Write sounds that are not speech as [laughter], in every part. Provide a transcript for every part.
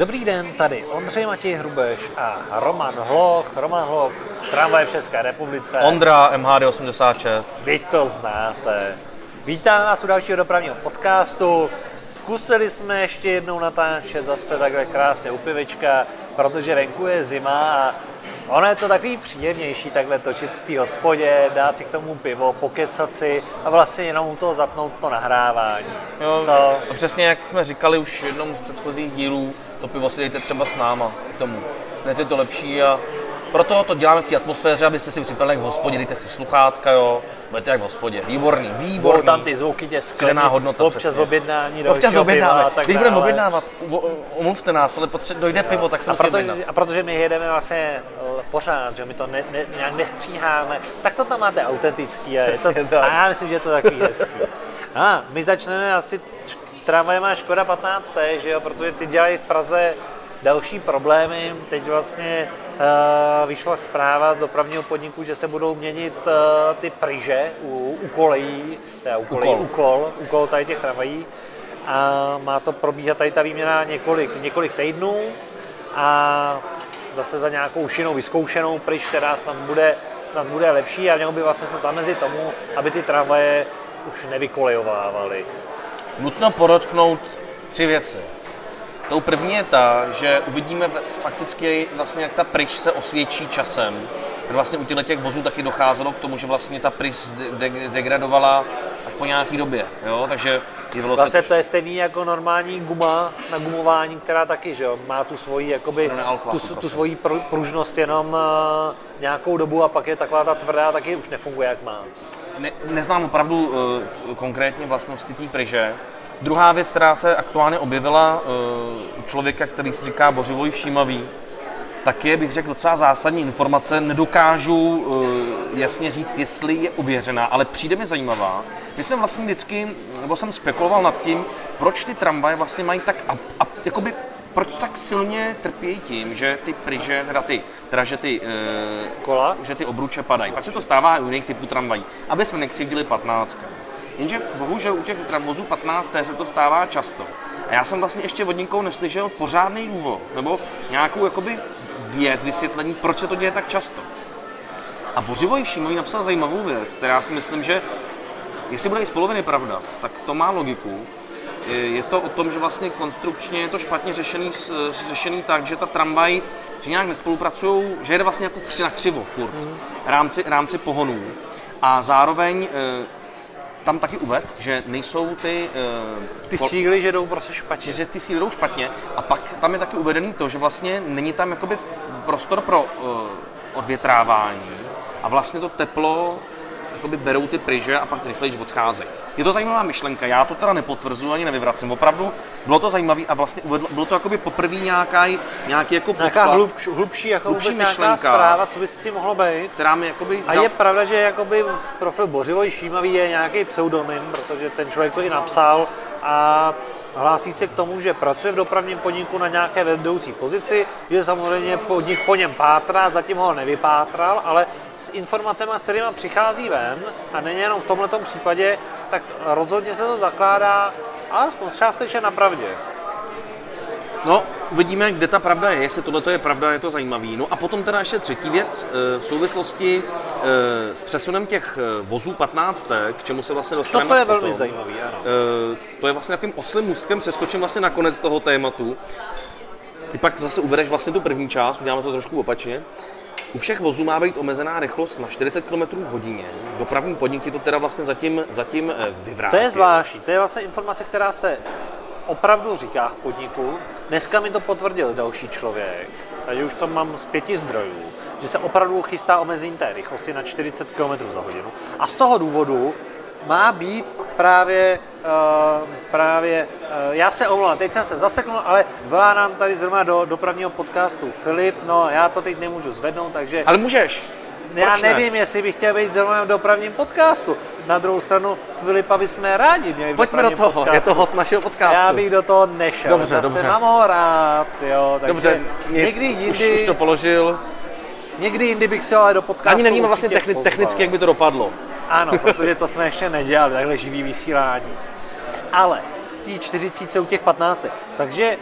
Dobrý den, tady Ondřej Matěj Hrubeš a Roman Hloch. Roman Hloch, tramvaj v České republice. Ondra, MHD 86. Vy to znáte. Vítám vás u dalšího dopravního podcastu. Zkusili jsme ještě jednou natáčet zase takhle krásně u pivečka, protože venku je zima a ono je to takový příjemnější takhle točit v té hospodě, dát si k tomu pivo, pokecat si a vlastně jenom u toho zapnout to nahrávání. Jo, Co? a přesně jak jsme říkali už v jednom z předchozích dílů, to pivo si dejte třeba s náma k tomu. Hned je to lepší a proto to děláme v té atmosféře, abyste si připadali v hospodě, dejte si sluchátka, jo, budete jak v hospodě. Výborný, výborný. tam ty zvuky Přidaná sklenic, hodnota, občas přesně. objednání Občas objednáme. Když budeme objednávat, omluvte nás, ale potře- dojde pivo, tak se A, proto, a protože my jedeme vlastně eh, pořád, že my to ne, ne, nějak nestříháme, tak to tam máte autentický a, je to, a já myslím, že je to takový hezký. A my začneme asi tramvajem a Škoda 15, že jo, protože ty dělají v Praze další problémy. Teď vlastně uh, vyšla zpráva z dopravního podniku, že se budou měnit uh, ty pryže u, u kolejí, teda u kolejí, Úkol. úkol, úkol tady těch tramvají. A má to probíhat tady ta výměna několik, několik týdnů a zase za nějakou šinou vyzkoušenou pryč, která snad bude, snad bude lepší a mělo by vlastně se zamezit tomu, aby ty tramvaje už nevykolejovávaly. Nutno podotknout tři věci. Tou první je ta, že uvidíme fakticky vlastně, jak ta pryč se osvědčí časem. Vlastně u těchto těch vozů taky docházelo k tomu, že vlastně ta pryč de- de- degradovala až po nějaký době. Jo? Takže bylo Zase to je stejný jako normální guma na gumování, která taky že jo, má tu svoji, jakoby, No, tu, tu prosím. svoji pr- pružnost jenom uh, nějakou dobu a pak je taková ta tvrdá, taky už nefunguje jak má. Ne, neznám opravdu uh, konkrétně vlastnosti té pryže. Druhá věc, která se aktuálně objevila uh, u člověka, který si říká bořivoj všímavý, tak je, bych řekl, docela zásadní informace. Nedokážu uh, jasně říct, jestli je ověřená, ale přijde mi zajímavá. My jsme vlastně vždycky, nebo jsem spekuloval nad tím, proč ty tramvaje vlastně mají tak, a, a, jakoby, proč tak silně trpějí tím, že ty pryže, teda ty, teda že ty, uh, Kola? že ty obruče padají. Pak se to stává u jiných typů tramvají, aby jsme nekřivdili 15. Jenže bohužel u těch tramvozů 15. se to stává často. A já jsem vlastně ještě od nikoho neslyšel pořádný důvod, nebo nějakou jakoby věc, vysvětlení, proč se to děje tak často. A Bořivoj Šímový napsal zajímavou věc, která si myslím, že jestli bude i z poloviny pravda, tak to má logiku. Je- Je to o tom, že vlastně konstrukčně je to špatně řešený, řešený tak, že ta tramvaj, že nějak nespolupracují, že jede vlastně jako kři na křivo furt, rámci, rámci pohonů. A zároveň eh, tam taky uved, že nejsou ty, eh, Ty síly, že jdou prostě špatně. že ty síly jdou špatně a pak tam je taky uvedený to, že vlastně není tam jakoby prostor pro uh, odvětrávání a vlastně to teplo jakoby berou ty pryže a pak rychleji odcházejí. Je to zajímavá myšlenka, já to teda nepotvrzuji ani nevyvracím. Opravdu bylo to zajímavé a vlastně uvedlo, bylo to jakoby poprvé nějaký, nějaký jako Nějaká hlubš, hlubší, jako Hlubší nějaká myšlenka. zpráva, co by s tím mohlo být. která mi jakoby... A je pravda, že jakoby profil Bořivoj Šímavý je nějaký pseudonym, protože ten člověk to i napsal a hlásí se k tomu, že pracuje v dopravním podniku na nějaké vedoucí pozici, že samozřejmě podnik po něm pátrá, zatím ho nevypátral, ale s informacemi, s kterými přichází ven, a není jenom v tomto případě, tak rozhodně se to zakládá alespoň částečně na pravdě. No, uvidíme, kde ta pravda je, jestli tohle je pravda, je to zajímavý. No a potom teda ještě třetí věc, eh, v souvislosti eh, s přesunem těch eh, vozů 15, k čemu se vlastně dostaneme Toto je až potom. velmi zajímavý, ano. To je vlastně takovým oslým můstkem, přeskočím vlastně na konec toho tématu. Ty pak zase ubereš vlastně tu první část, uděláme to trošku opačně. U všech vozů má být omezená rychlost na 40 km v hodině. Dopravní podniky to teda vlastně zatím, zatím eh, To je zvláštní, to je vlastně informace, která se opravdu říká v podniku. Dneska mi to potvrdil další člověk, takže už to mám z pěti zdrojů, že se opravdu chystá omezení té rychlosti na 40 km za hodinu. A z toho důvodu má být právě, uh, právě uh, já se omlouvám, teď jsem se zaseknul, ale volá nám tady zrovna do dopravního podcastu Filip, no já to teď nemůžu zvednout, takže Ale můžeš. Já Proč ne? nevím, jestli bych chtěl být zrovna v dopravním podcastu. Na druhou stranu Filipa bychom rádi měli Pojďme do toho, podcastu. je to host našeho podcastu. Já bych do toho nešel. Dobře, Zase dobře. mám ho rád, jo. Takže Dobře, nic, někdy jindy, už, už to položil. někdy jindy bych se ale do podcastu Ani nevíme vlastně techni- pozval. technicky, jak by to dopadlo. Ano, protože to jsme ještě nedělali, takhle živý vysílání. Ale té 40 u těch 15. Takže,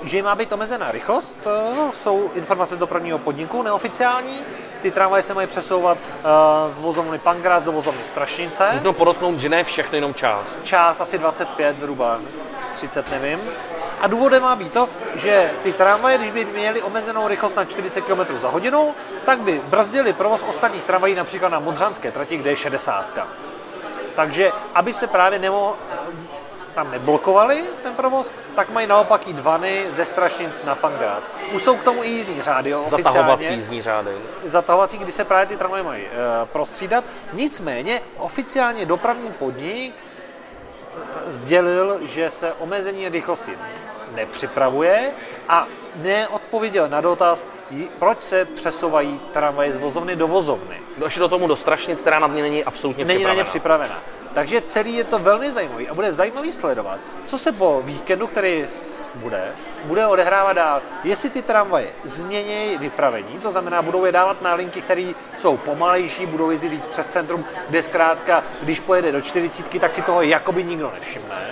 uh, že má být omezená rychlost, to jsou informace z dopravního podniku neoficiální. Ty tramvaje se mají přesouvat uh, z vozovny Pankrát do vozovny Strašnice. Můžu podotknout, že ne všechny, jenom část. Část asi 25 zhruba, 30 nevím. A důvodem má být to, že ty tramvaje, když by měly omezenou rychlost na 40 km za hodinu, tak by brzdili provoz ostatních tramvají například na Modřanské trati, kde je 60. Takže aby se právě nemo, tam neblokovali ten provoz, tak mají naopak i dvany ze Strašnic na Pangrác. Už jsou k tomu i jízdní řády, jo, oficiálně. Zatahovací jízdní řády. Zatahovací, kdy se právě ty tramvaje mají e, prostřídat. Nicméně oficiálně dopravní podnik sdělil, že se omezení rychlosti nepřipravuje a neodpověděl na dotaz, proč se přesouvají tramvaje z vozovny do vozovny. Došli do tomu do strašnic, která nad ní není absolutně Není připravena. na ně připravena. Takže celý je to velmi zajímavý a bude zajímavý sledovat, co se po víkendu, který bude, bude odehrávat dál. Jestli ty tramvaje změní vypravení, to znamená, budou je dávat na linky, které jsou pomalejší, budou jezdit víc přes centrum, kde zkrátka, když pojede do 40, tak si toho jakoby nikdo nevšimne.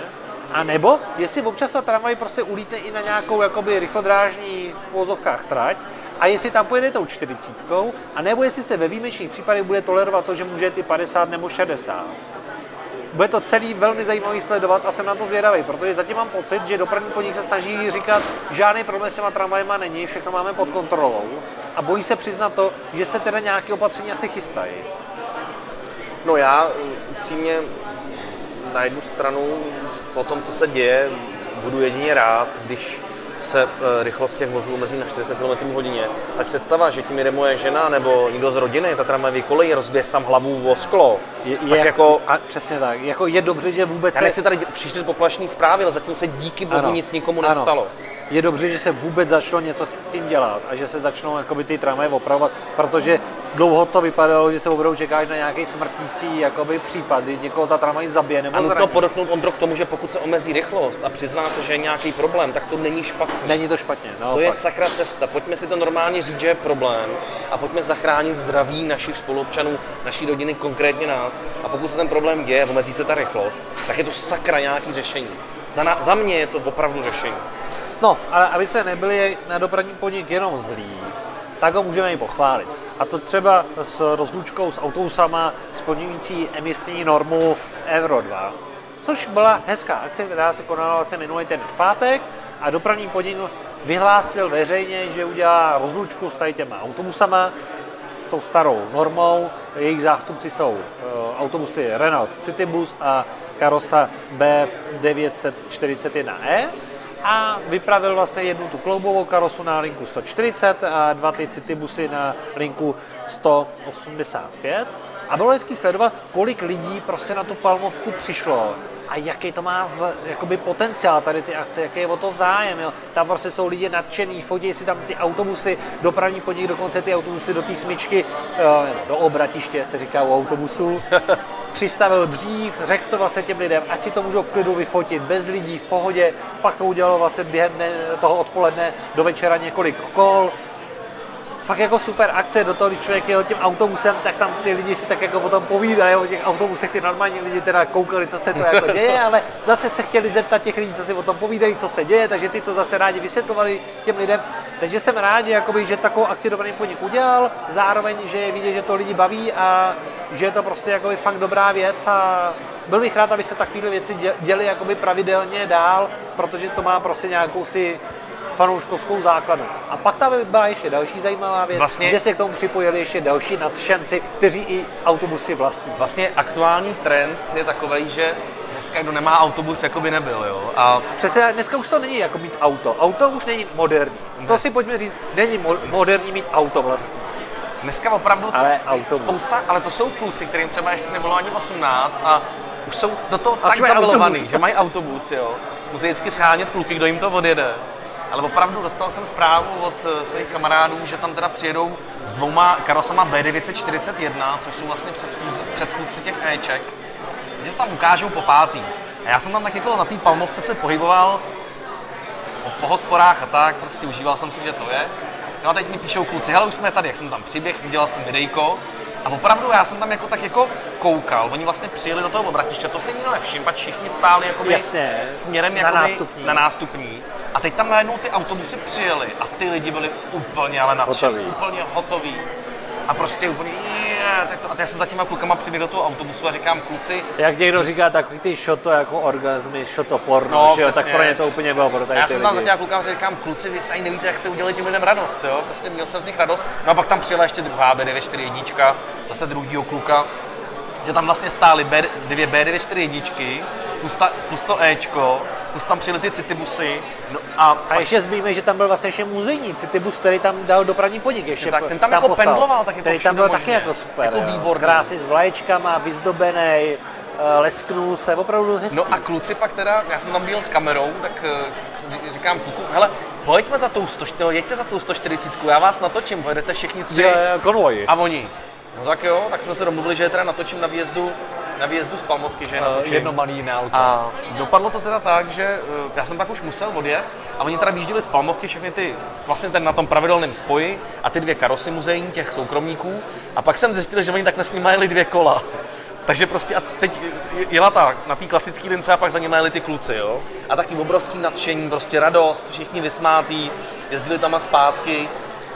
A nebo jestli občas ta tramvaj prostě ulítne i na nějakou jakoby rychlodrážní v vozovkách trať, a jestli tam pojede tou 40, a nebo jestli se ve výjimečných případech bude tolerovat to, že může ty 50 nebo 60 bude to celý velmi zajímavý sledovat a jsem na to zvědavý, protože zatím mám pocit, že dopravní podnik se snaží říkat, žádný problém s těma tramvajema není, všechno máme pod kontrolou a bojí se přiznat to, že se teda nějaké opatření asi chystají. No já upřímně na jednu stranu po tom, co se děje, budu jedině rád, když se e, rychlost těch vozů omezí na 40 km hodině. Tak představa, že tím jede moje žena nebo někdo z rodiny, ta tramvajový kolej, rozběs tam hlavu o sklo. Je, tak je, jako, a přesně tak. Jako je dobře, že vůbec já nechci tady šířit poplašní zprávy, ale zatím se díky bohu Ano. nic nikomu Ano. Je dobře, že se vůbec začalo něco s tím dělat a že se začnou jakoby, ty tramvaje opravovat, protože dlouho to vypadalo, že se opravdu čekáš na nějaký smrtící jakoby, případ, kdy někoho ta tramvaj zabije nebo A nutno zraní. podotknout Ondro k tomu, že pokud se omezí rychlost a přizná se, že je nějaký problém, tak to není špatné. Není to špatně, no, To je sakra cesta. Pojďme si to normálně říct, že je problém a pojďme zachránit zdraví našich spoluobčanů, naší rodiny, konkrétně nás. A pokud se ten problém děje, omezí se ta rychlost, tak je to sakra nějaký řešení. Za, na, za mě je to opravdu řešení. No, ale aby se nebyli na dopravní podnik jenom zlí, tak ho můžeme i pochválit. A to třeba s rozlučkou s autobusama splňující emisní normu Euro 2, což byla hezká akce, která se konala vlastně minulý ten pátek a dopravní podnik vyhlásil veřejně, že udělá rozlučku s tady těma autobusama, s tou starou normou. Jejich zástupci jsou eh, autobusy Renault Citybus a Karosa B941E a vypravil vlastně jednu tu kloubovou karosu na linku 140 a dva ty Citybusy na linku 185. A bylo hezký sledovat, kolik lidí prostě na tu Palmovku přišlo a jaký to má z, jakoby potenciál tady ty akce, jaký je o to zájem. Jo. Tam prostě jsou lidi nadšený, fotí si tam ty autobusy, dopravní podnik, dokonce ty autobusy do té smyčky, do obratiště se říká u autobusu, [laughs] přistavil dřív, řekl to vlastně těm lidem, ať si to můžou v klidu vyfotit, bez lidí, v pohodě, pak to udělalo vlastně během toho odpoledne do večera několik kol, fakt jako super akce do toho, když člověk jel tím autobusem, tak tam ty lidi si tak jako potom povídají o těch autobusech, ty normální lidi teda koukali, co se to jako [laughs] děje, ale zase se chtěli zeptat těch lidí, co si o tom povídají, co se děje, takže ty to zase rádi vysvětlovali těm lidem. Takže jsem rád, že, jakoby, že takovou akci dobrý podnik udělal, zároveň, že je vidět, že to lidi baví a že je to prostě jakoby fakt dobrá věc a byl bych rád, aby se takovéhle věci dě- děly jakoby pravidelně dál, protože to má prostě nějakou si fanouškovskou základnu. A pak tam byla ještě další zajímavá věc, Vlastně- že se k tomu připojili ještě další nadšenci, kteří i autobusy vlastní. Vlastně aktuální trend je takový, že dneska kdo nemá autobus, jako by nebyl, jo. A Přesně, dneska už to není jako mít auto. Auto už není moderní. To si pojďme říct, není mo- moderní mít auto vlastně. dneska opravdu Ale autobus. spousta, ale to jsou kluci, kterým třeba ještě nebylo ani 18 a už jsou do toho A tak zamilovaný, že mají autobus, jo. Musí vždycky schánět kluky, kdo jim to odjede. Ale opravdu dostal jsem zprávu od eh, svých kamarádů, že tam teda přijedou s dvouma karosama B941, což jsou vlastně předchůdci, těch Eček, že se tam ukážou po pátý. A já jsem tam tak jako na té palmovce se pohyboval po, po hospodách a tak, prostě užíval jsem si, že to je. No a teď mi píšou kluci, hele už jsme tady, jak jsem tam přiběh, dělal jsem videjko A opravdu já jsem tam jako tak jako koukal, oni vlastně přijeli do toho obratiště, to si nikdo nevšiml, pak všichni stáli jakoby Jasně, směrem na nástupní. na nástupní. A teď tam najednou ty autobusy přijeli a ty lidi byli úplně ale nadšení, úplně hotoví. A prostě úplně, tak to, a já jsem za těma klukama přiběhl do toho autobusu a říkám, kluci, Jak někdo říká, takový ty šoto jako orgasmy, šoto porno, No, že jo, tak pro ně to úplně bylo pro tady já jsem tam za těma klukama říkám, kluci, vy ani nevíte, jak jste udělali těm lidem radost, jo? Prostě měl jsem z nich radost. No a pak tam přijela ještě druhá B941, zase druhýho kluka, že tam vlastně stály B, dvě B941, plus, ta, plus to Ečko, plus tam přijeli ty citybusy, no a, A ještě zmíníme, že tam byl vlastně ještě muzejní Citybus, který tam dal dopravní podnik. Ještě tak, ten tam jako poslal. pendloval taky Který po tam byl všude taky jako super. Jako jo. výborný. Krásně s vlaječkama, vyzdobený, eh, lesknul se, opravdu hezký. No a kluci pak teda, já jsem tam byl s kamerou, tak eh, říkám kluku, hele, pojďme za tou 100, no, jeďte za tou 140, já vás natočím, pojedete všichni tři. Jo, jo, konvoj. A oni, no tak jo, tak jsme se domluvili, že je teda natočím na výjezdu, na výjezdu z Palmovky, že natočím. Eh, Jedno malý jiné auto. A dopadlo to teda tak, že eh, já jsem pak už musel odjet a oni teda vyjížděli z Palmovky všechny ty, vlastně ten na tom pravidelném spoji a ty dvě karosy muzejní těch soukromníků a pak jsem zjistil, že oni takhle s nimi jeli dvě kola. [laughs] Takže prostě a teď jela ta, na té klasické lince a pak za nimi jeli ty kluci, jo. A taky obrovský nadšení, prostě radost, všichni vysmátí, jezdili tam a zpátky.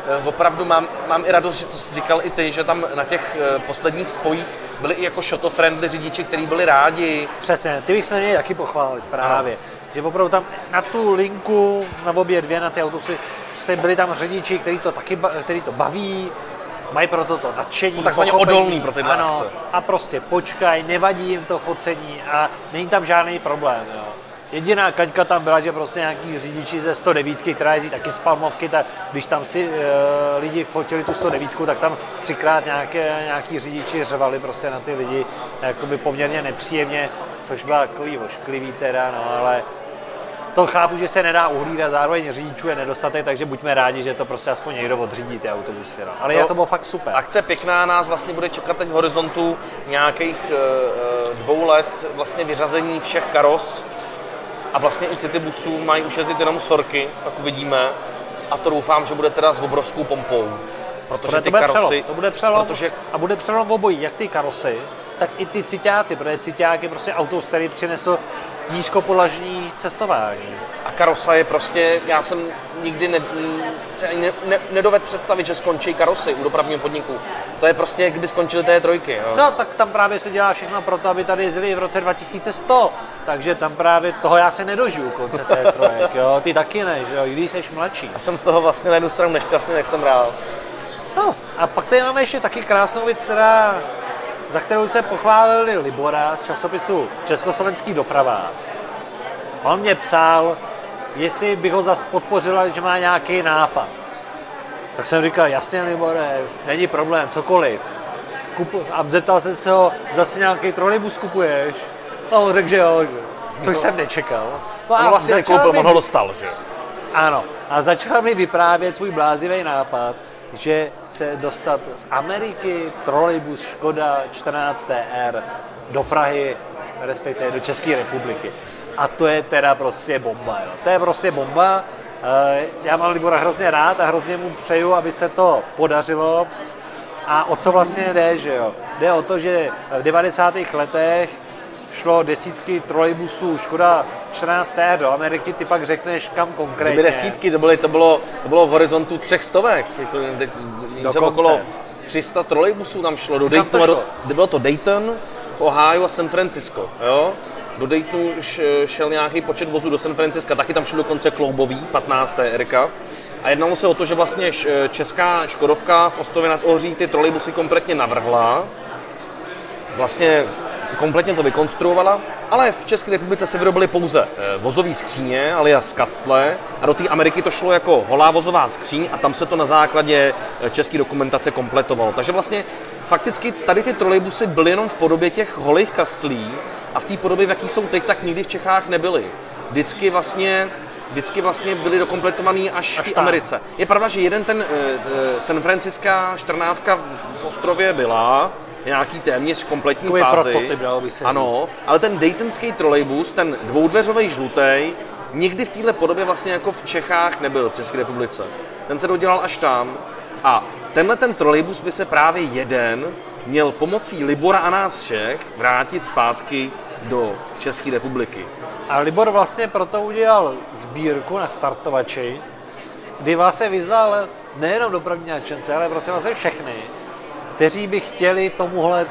Eh, Opravdu mám, mám i radost, že to jsi říkal i ty, že tam na těch eh, posledních spojích byli i jako shotto-friendly řidiči, kteří byli rádi, Přesně, ty bych jsme měli taky pochválit právě. Že opravdu tam na tu linku, na obě dvě, na ty autobusy, se byli tam řidiči, který to taky který to baví, mají proto to nadšení, No, takzvaně odolný pro tyhle ano, akce. A prostě počkaj, nevadí jim to focení a není tam žádný problém. Jo. Jediná kaňka tam byla, že prostě nějaký řidiči ze 109, která jezdí taky z Palmovky, tak když tam si e, lidi fotili tu 109, tak tam třikrát nějaké, nějaký řidiči řvali prostě na ty lidi jakoby poměrně nepříjemně, což byla takový ošklivý teda, no ale to chápu, že se nedá uhlídat, zároveň řidičů je nedostatek, takže buďme rádi, že to prostě aspoň někdo odřídí ty autobusy. No. Ale No, je to bylo fakt super. Akce pěkná nás vlastně bude čekat teď v horizontu nějakých eh, dvou let vlastně vyřazení všech karos a vlastně i citybusů mají už jezdit jenom sorky, tak uvidíme. A to doufám, že bude teda s obrovskou pompou. Protože Protože ty to bude karosy, přelom, to bude přelom protože a bude přelom v obojí, jak ty karosy, tak i ty ciťáci, protože ciťák je prostě auto, který přinesl nízkopolažní cestování. a karosa je prostě, já jsem nikdy ne, se ani ne, ne, nedovedl představit, že skončí karosy u dopravního podniku. To je prostě, jak kdyby skončily té trojky. Jo. No, tak tam právě se dělá všechno pro to, aby tady jezdili v roce 2100, takže tam právě toho já se nedožiju konce té trojek, jo, ty taky ne, že jo, i když jsi mladší. Já jsem z toho vlastně na jednu stranu nešťastný, jak jsem rád. No, a pak tady máme ještě taky krásnou věc, která, za kterou se pochválili Libora z časopisu Československý doprava. On mě psal, jestli bych ho zase podpořila, že má nějaký nápad. Tak jsem říkal, jasně Libore, není problém, cokoliv. Kupu, a zeptal jsem se ho, zase nějaký trolejbus kupuješ? A on řekl, že jo, že. Což jsem nečekal. No On vlastně začal nekoupil, mi- on ho dostal, že? ano, a začal mi vyprávět svůj blázivý nápad, že chce dostat z Ameriky trolejbus Škoda 14TR do Prahy, respektive do České republiky. A to je teda prostě bomba, jo. To je prostě bomba. Eh, Já mám Libora hrozně rád a hrozně mu přeju, aby se to podařilo. A o co vlastně jde, že jo? Jde o to, že v 90. letech šlo desítky trolejbusů Škoda 14 do Ameriky, ty pak řekneš kam konkrétně. Kdyby desítky, to, byly, to, bylo, to bylo v horizontu třech stovek. Jako, teď něco okolo 300 trolejbusů tam šlo do to Daytonu. Do, šlo? kde bylo to Dayton, v Ohio a San Francisco. Jo? Do Daytonu šel nějaký počet vozů do San Francisca, taky tam šel dokonce kloubový, 15. Erika. A jednalo se o to, že vlastně česká Škodovka v Ostově nad Ohří ty trolejbusy kompletně navrhla. Vlastně kompletně to vykonstruovala, ale v České republice se vyrobily pouze eh, vozové skříně, alias kastle, a do té Ameriky to šlo jako holá vozová skříň a tam se to na základě eh, české dokumentace kompletovalo. Takže vlastně fakticky tady ty trolejbusy byly jenom v podobě těch holých kastlí a v té podobě, v jaký jsou teď, tak nikdy v Čechách nebyly. Vždycky vlastně vždycky vlastně byly dokompletovaný až, Až v. Americe. Je pravda, že jeden ten uh, San Franciská 14 v, v ostrově byla, nějaký téměř kompletní Takový fázi. prototyp, dalo by se Ano, ale ten Daytonský trolejbus, ten dvoudveřový žlutý, nikdy v téhle podobě vlastně jako v Čechách nebyl v České republice. Ten se dodělal až tam a tenhle ten trolejbus by se právě jeden měl pomocí Libora a nás všech vrátit zpátky do České republiky. A Libor vlastně proto udělal sbírku na startovači, kdy vlastně vyzval nejenom dopravní nadšence, ale prostě vlastně všechny, kteří by chtěli tomuhle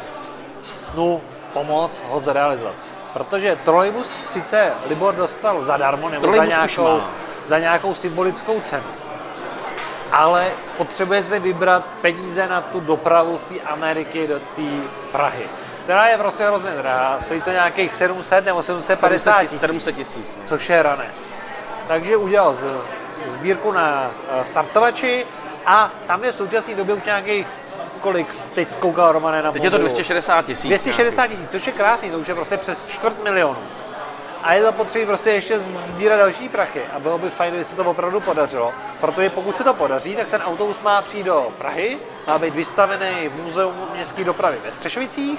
snu pomoct ho zrealizovat. Protože trolejbus sice Libor dostal zadarmo nebo za Trolejbus nějakou, za nějakou symbolickou cenu, ale potřebuje se vybrat peníze na tu dopravu z té Ameriky do té Prahy, která je prostě hrozně drahá, stojí to nějakých 700 nebo 750 tisíc 700 tisíc. což je ranec. Takže udělal z, sbírku na eh, startovači a tam je v současné době už nějakých, kolik teď zkoukal Romane na Teď je to mobilu? 260 tisíc. 260 tisíc, což je krásný, to už je prostě přes čtvrt milionu. A je zapotřebí prostě ještě sbírat další prachy a bylo by fajn, kdyby se to opravdu podařilo, protože pokud se to podaří, tak ten autobus má přijít do Prahy, má být vystavený v Muzeu městské dopravy ve Střešovicích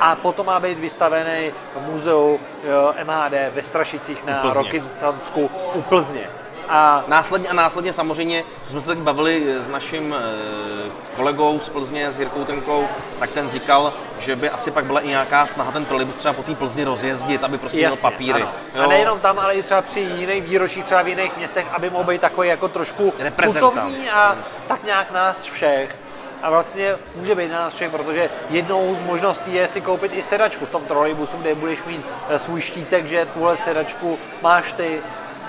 a potom má být vystavený v muzeu jo, MHD ve Strašicích na. Rokycansku u Plzně. A Následně a následně samozřejmě, co jsme se teď bavili s naším eh, kolegou z Plzně, s Jirkou Trnkou, tak ten říkal, že by asi pak byla i nějaká snaha ten trolejbus třeba po té Plzni rozjezdit, aby prostě měl papíry. ano. A nejenom tam, ale i třeba při jiných výročích, třeba v jiných městech, aby mohl být takový jako trošku putovní a tak nějak nás všech. A vlastně může být na nás všech, protože jednou z možností je si koupit i sedačku v tom trolejbusu, kde budeš mít eh, svůj štítek, že tuhle sedačku máš ty.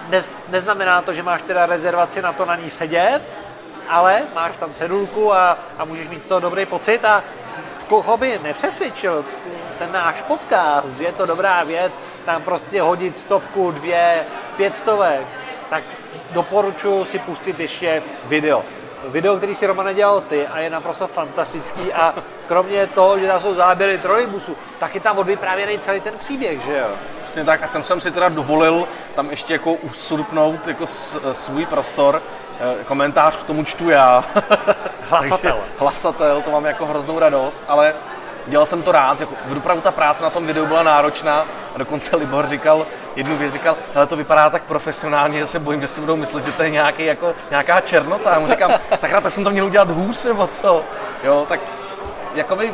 Nez, neznamená to, že máš teda rezervaci na to na ní sedět, ale máš tam cedulku a, a můžeš mít z toho dobrý pocit a koho by nepřesvědčil ten náš podcast, že je to dobrá věc, tam prostě hodit stovku, dvě, pět stovek, tak doporučuji si pustit ještě video. Video, který si Romane dělal ty a je naprosto fantastický a kromě toho, že tam jsou záběry trolejbusu, tak je tam odvyprávěný celý ten příběh, že jo? Přesně tak a ten jsem si teda dovolil tam ještě jako usurpnout jako svůj prostor. Eh, Komentář k tomu čtu já. [laughs] Hlasatel. Takže Hlasatel, to mám jako hroznou radost, ale dělal jsem to rád, jako v opravdu ta práce na tom videu byla náročná a dokonce Libor říkal, jednu věc říkal, hele to vypadá tak profesionálně, že se bojím, že si budou myslet, že to je nějaký, jako, nějaká černota. Já mu říkám, sakra, jsem to měl udělat hůř nebo co? Jo, tak jakoby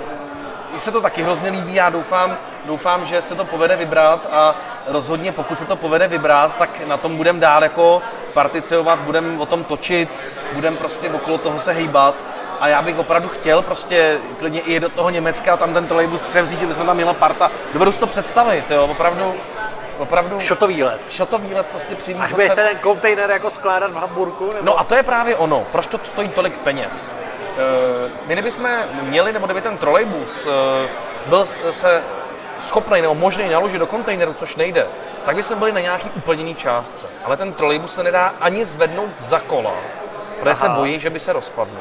mně se to taky hrozně líbí, já doufám, doufám, že se to povede vybrat a rozhodně pokud se to povede vybrat, tak na tom budeme dál jako participovat, budeme o tom točit, budeme prostě okolo toho se hejbat a já bych opravdu chtěl prostě klidně i do toho Německa a tam ten trolejbus převzít, že bychom tam měla parta. Dovedu si to představit, jo, opravdu, opravdu Šotový let. šotový let prostě přivést Až bude se ten kontejner jako skládat v Hamburku? Nebo? No a to je právě ono. Proč to stojí tolik peněz? Eh, My kdybychom měli, nebo kdyby ten trolejbus eh, byl se schopný nebo možný naložit do kontejneru, což nejde, tak bychom byli na nějaký úplně jiný částce. Ale ten trolejbus se nedá ani zvednout za kola, protože se Aha. bojí, že by se rozpadl.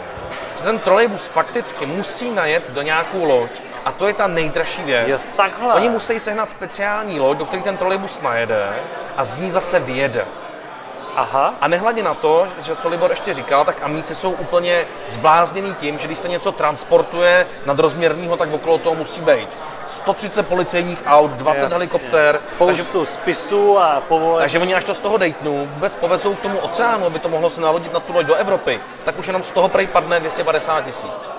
Že ten trolejbus fakticky musí najet do nějakou loď a to je ta nejdražší věc. Jo, takhle. Oni musí sehnat speciální loď, do které ten trolejbus najede a z ní zase vyjede. Aha. A nehledě na to, že co Libor ještě říkal, tak amíci jsou úplně zblázněný tím, že když se něco transportuje nadrozměrného, tak okolo toho musí být 130 policejních aut, 20 Jasně. helikoptér, takže, Spoustu spisů a povolení. takže oni až to z toho dejtnou vůbec povezou k tomu oceánu, aby to mohlo se nalodit na tu loď do Evropy, tak už jenom z toho prej padne 250 tisíc.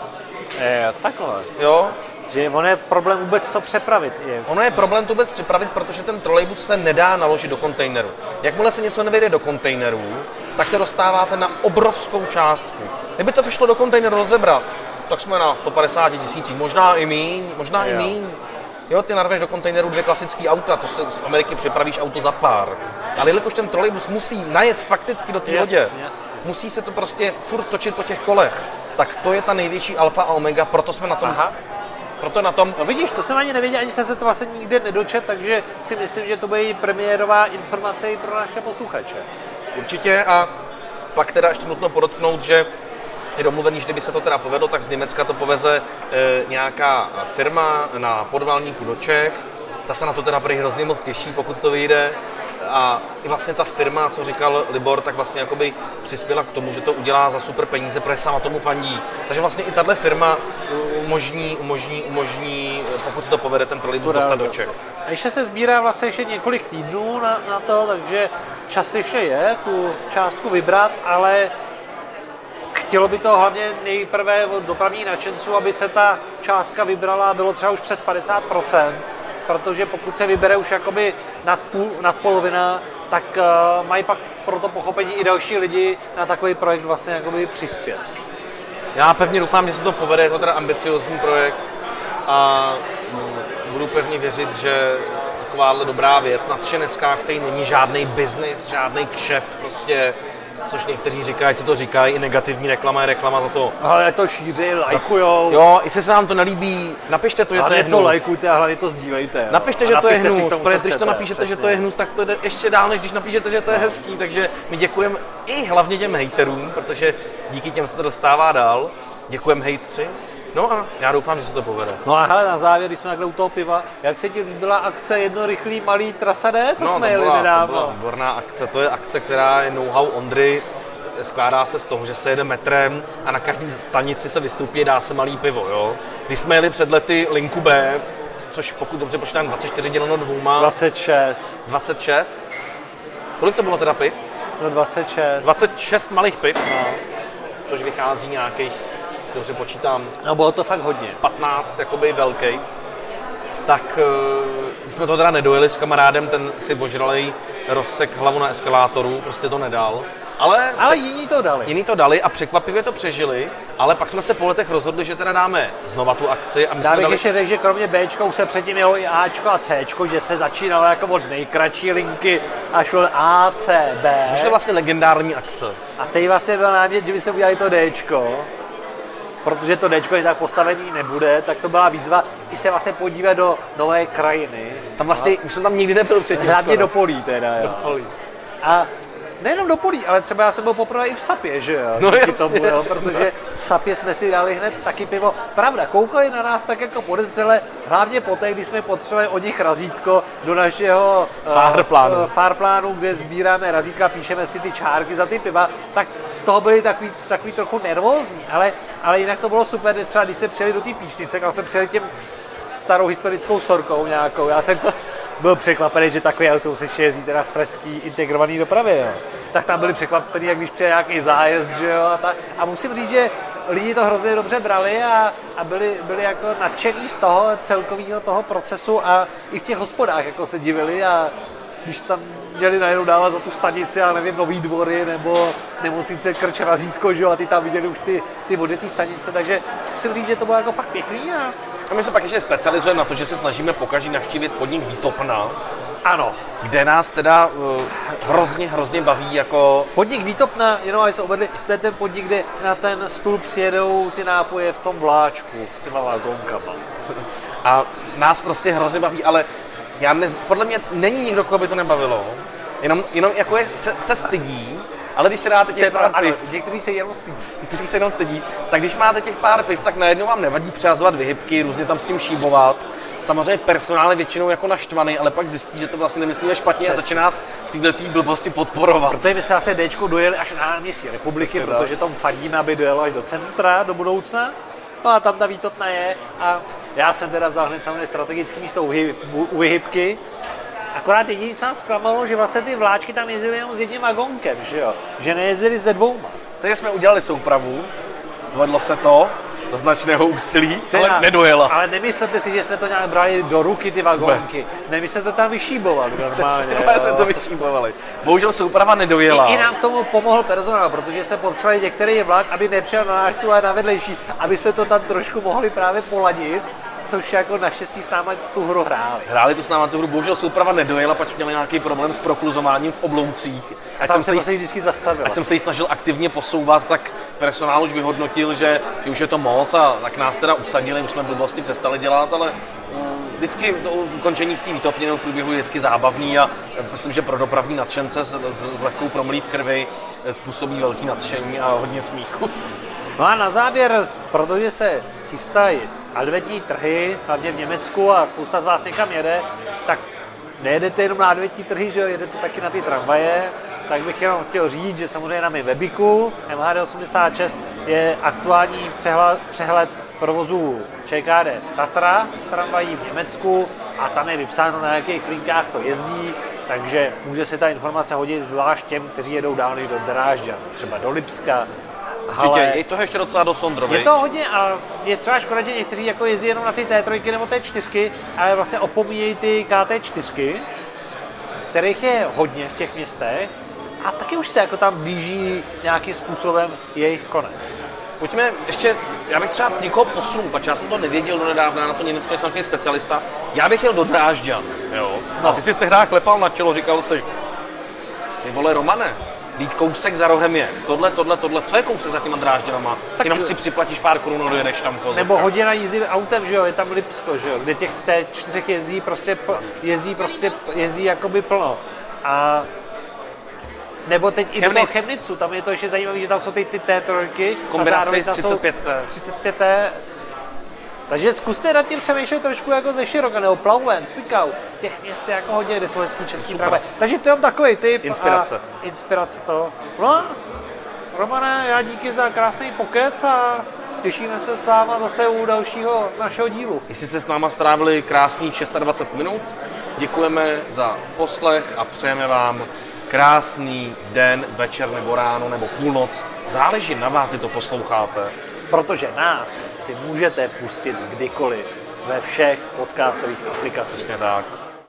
Je, takhle. Jo? Že on je problém vůbec to přepravit. Je. Ono je problém to vůbec připravit, protože ten trolejbus se nedá naložit do kontejneru. Jakmile se něco nevejde do kontejneru, tak se dostáváte na obrovskou částku. Kdyby to vyšlo do kontejneru rozebrat, tak jsme na 150 tisících, možná i míň, možná i Jo. míň. Jo, ty narveš do kontejneru dvě klasické auta, to se z Ameriky připravíš auto za pár. Ale jelikož ten trolejbus musí najet fakticky do té Jasně, lodě, jasně. musí se to prostě furt točit po těch kolech, tak to je ta největší alfa a omega, proto jsme na tom, Aha. Proto na tom No vidíš, to jsem ani nevěděl, ani jsem se to vlastně nikde nedočet, takže si myslím, že to bude premiérová informace i pro naše posluchače. Určitě a pak teda ještě nutno podotknout, že je domluvený, že kdyby se to teda povedlo, tak z Německa to poveze e, nějaká firma na podvalníku do Čech. Ta se na to teda prý hrozně moc těší, pokud to vyjde. A i vlastně ta firma, co říkal Libor, tak vlastně jakoby přispěla k tomu, že to udělá za super peníze, protože sama tomu fandí. Takže vlastně i tahle firma umožní, umožní, umožní, pokud se to povede, ten trolejbus dostat do Čech. A ještě se sbírá vlastně ještě několik týdnů na, na to, takže čas ještě je tu částku vybrat, ale chtělo by to hlavně nejprve od dopravních nadšenců, aby se ta částka vybrala, bylo třeba už přes 50%, protože pokud se vybere už jakoby nad, půl, nad polovina, tak uh, mají pak pro to pochopení i další lidi na takový projekt vlastně jakoby přispět. Já pevně doufám, že se to povede, je to teda ambiciozní projekt a mm, budu pevně věřit, že takováhle dobrá věc, nadšenecká, v té není žádný biznis, žádný kšeft, prostě což někteří říkají, co to říkají, i negativní reklama je reklama za to. Ale to šíří, lajkujou. Jo, jestli se vám to nelíbí, napište to, že to je to hnus. lajkujte a hlavně to sdílejte. Jo. Napište, že to je hnus, protože když to napíšete, že to přesně. je hnus, tak to jde ještě dál, než když napíšete, že to je hezký. Takže my děkujeme i hlavně těm hejterům, protože díky těm se to dostává dál. Děkujeme hejtři. No a já doufám, že se to povede. No a hele, na závěr, když jsme takhle u toho piva, jak se ti líbila akce jedno rychlý malý trasa D, co no, jsme jeli byla, nedávno? To byla výborná akce. To je akce, která je know-how Ondry. Skládá se z toho, že se jede metrem a na každé stanici se vystoupí, dá se malý pivo. Jo? Když jsme jeli před lety linku B, což pokud dobře počítám 24 děleno dvouma, 26. 26. Kolik to bylo teda piv? No 26. 26 malých piv, No. což vychází nějakých, dobře počítám, no bylo to fakt hodně. 15 jakoby velký. Tak eh, my jsme to teda nedojeli s kamarádem, ten si božralej rozsek hlavu na eskalátoru, prostě to nedal. Ale, Ale jiní to dali. jiní to dali a překvapivě to přežili, ale pak jsme se po letech rozhodli, že teda dáme znova tu akci a my jsme bych dali... ještě řekl, že kromě Bčka už se předtím jelo i Ačko a Cčko, že se začínalo jako od nejkratší linky a šlo A, C, B. Už je vlastně legendární akce. A teď vlastně byl námět, že by se udělali to Dčko, protože to Dčko je tak postavený nebude, tak to byla výzva i se vlastně podívat do nové krajiny. Tam vlastně, už jsem tam nikdy nebyl předtím. Hlavně skoro. do polí teda, jo. polí. A nejenom do polí, ale třeba já jsem byl poprvé i v Sapě, že jo? No díky jasně. tomu, jo, protože v Sapě jsme si dali hned taky pivo. Pravda, koukali na nás tak jako podezřele, hlavně poté, když jsme potřebovali od nich razítko do našeho eh, Fahrplánu. eh, fahrplánu, kde sbíráme razítka, píšeme si ty čárky za ty piva, tak z toho byli takový, takový trochu nervózní, ale, ale jinak to bylo super, třeba když jsme přijeli do té písnice, kam jsme přijeli těm starou historickou sorkou nějakou. Já jsem byl překvapený, že takový autobus ještě jezdí teda v pražský integrovaný dopravě, jo. Tak tam byli překvapení, jak když přijde nějaký zájezd, že jo. A, tak. a musím říct, že lidi to hrozně dobře brali a, a byli, byli jako nadšení z toho celkového toho procesu a i v těch hospodách jako se divili a když tam měli najednou dávat za tu stanici, já nevím, Nový dvory nebo nemocnice Krč Razítko, že jo, a ty tam viděli už ty, ty vody té stanice, takže musím říct, že to bylo jako fakt pěkný a A my se pak ještě specializujeme na to, že se snažíme pokaždé navštívit podnik Výtopna, ano, kde nás teda uh, hrozně, hrozně baví jako... Podnik Výtopna, jenom aby se uvedli, to je ten podnik, kde na ten stůl přijedou ty nápoje v tom vláčku s těma vagónkama. A nás prostě hrozně baví, ale já ne, podle mě není nikdo, koho by to nebavilo. Jenom, jenom jako je, se, se stydí, ale když se dáte těch pár piv, některý se jenom stydí. kteří se jenom stydí, tak když máte těch pár piv, tak najednou vám nevadí přehazovat vyhybky, různě tam s tím šíbovat. Samozřejmě personál je většinou jako naštvaný, ale pak zjistí, že to vlastně nemyslíme špatně a Přesně. začne nás v této blbosti podporovat. Protože my se asi Dčko dojeli až na náměstí republiky, Přesně protože tomu fandíme, aby dojelo až do centra, do budoucna. No a tam ta výtopna je a já jsem teda vzal hned samozřejmě strategické místo u, hy, u, u vyhybky. Akorát jediné, co nás zklamalo, že vlastně ty vláčky tam jezdily jenom s jedním vagónkem, že jo? Že nejezdili se dvouma. Takže jsme udělali soupravu, povedlo se to, do značného úsilí, Teda, ale nedojela. Ale nemyslete si, že jsme to nějak brali do ruky, ty vagónky. Ne, my jsme to tam vyšíbovali normálně. [laughs] Přesně, jsme to vyšíbovali. Bohužel souprava nedojela. I, I nám tomu pomohl personál, protože jsme potřebovali některý vlak, aby nepřijel na náš ale na vedlejší, aby jsme to tam trošku mohli právě poladit, což jako naštěstí s náma tu hru hráli. Hráli tu s náma tu hru, bohužel souprava nedojela, pač měli nějaký problém s prokluzováním v obloucích. A Ať tam jsem, se jí, vlastně vždycky zastavil. ať jsem se jí snažil aktivně posouvat, tak personál už vyhodnotil, že, že už je to moc a tak nás teda usadili, už jsme blbosti přestali dělat, ale mm, vždycky to ukončení v té výtopně v průběhu je vždycky zábavný a myslím, že pro dopravní nadšence s, s, s lehkou promlí v krvi eh, způsobí velký nadšení a hodně smíchu. No a na závěr, protože se chystají adventní trhy, hlavně v Německu a spousta z vás někam jede, tak nejedete jenom na adventní trhy, že jo, jedete taky na ty tramvaje, tak bych jenom chtěl říct, že samozřejmě na mém webiku MHD86 je aktuální přehled, přehled provozu ČKD Tatra z tramvají v Německu a tam je vypsáno, na jakých linkách to jezdí, takže může se ta informace hodit zvlášť těm, kteří jedou dál než do Drážďan, třeba do Lipska Určitě, Ale je to ještě docela dost Ondro, je to hodně a je třeba škoda, že někteří jako jezdí jenom na ty T3 nebo T4, ale vlastně opomíjejí ty KT4, kterých je hodně v těch městech a taky už se jako tam blíží nějakým způsobem jejich konec. Pojďme ještě, já bych třeba někoho posunul, protože já jsem to nevěděl do nedávna, na to Německo jsem nějaký specialista. Já bych jel do Drážďan, jo. No. A ty jsi tehdy klepal na čelo, říkal si, ty vole Romane, Vít kousek za rohem je. Tohle, tohle, tohle. Co je kousek za těma drážďanama? Tak- Jenom si připlatíš pár korun, dojedeš tam kozo. Nebo hodina jízdy autem, že jo, je tam Lipsko, že jo, kde těch T4 jezdí prostě, jezdí prostě, jezdí jakoby plno. A nebo teď i do toho Chemnitz. Chemnicu, tam je to ještě zajímavé, že tam jsou ty, ty T3 V kombinaci a zároveň tam jsou 35T. 35T. Takže zkuste nad tím přemýšlet trošku jako ze široka, nebo Plauen, Cvikau, těch měst je jako hodně, kde jsou hezký český tramvaj. Takže to je takový typ. Inspirace. A inspirace to. No Romane, já díky za krásný pokec a těšíme se s váma zase u dalšího našeho dílu. Jestli se s náma strávili krásných 26 minut, děkujeme za poslech a přejeme vám krásný den, večer nebo ráno nebo půlnoc. Záleží na vás, kdy to posloucháte. Protože nás si můžete pustit kdykoliv ve všech podcastových aplikacích. Přesně tak.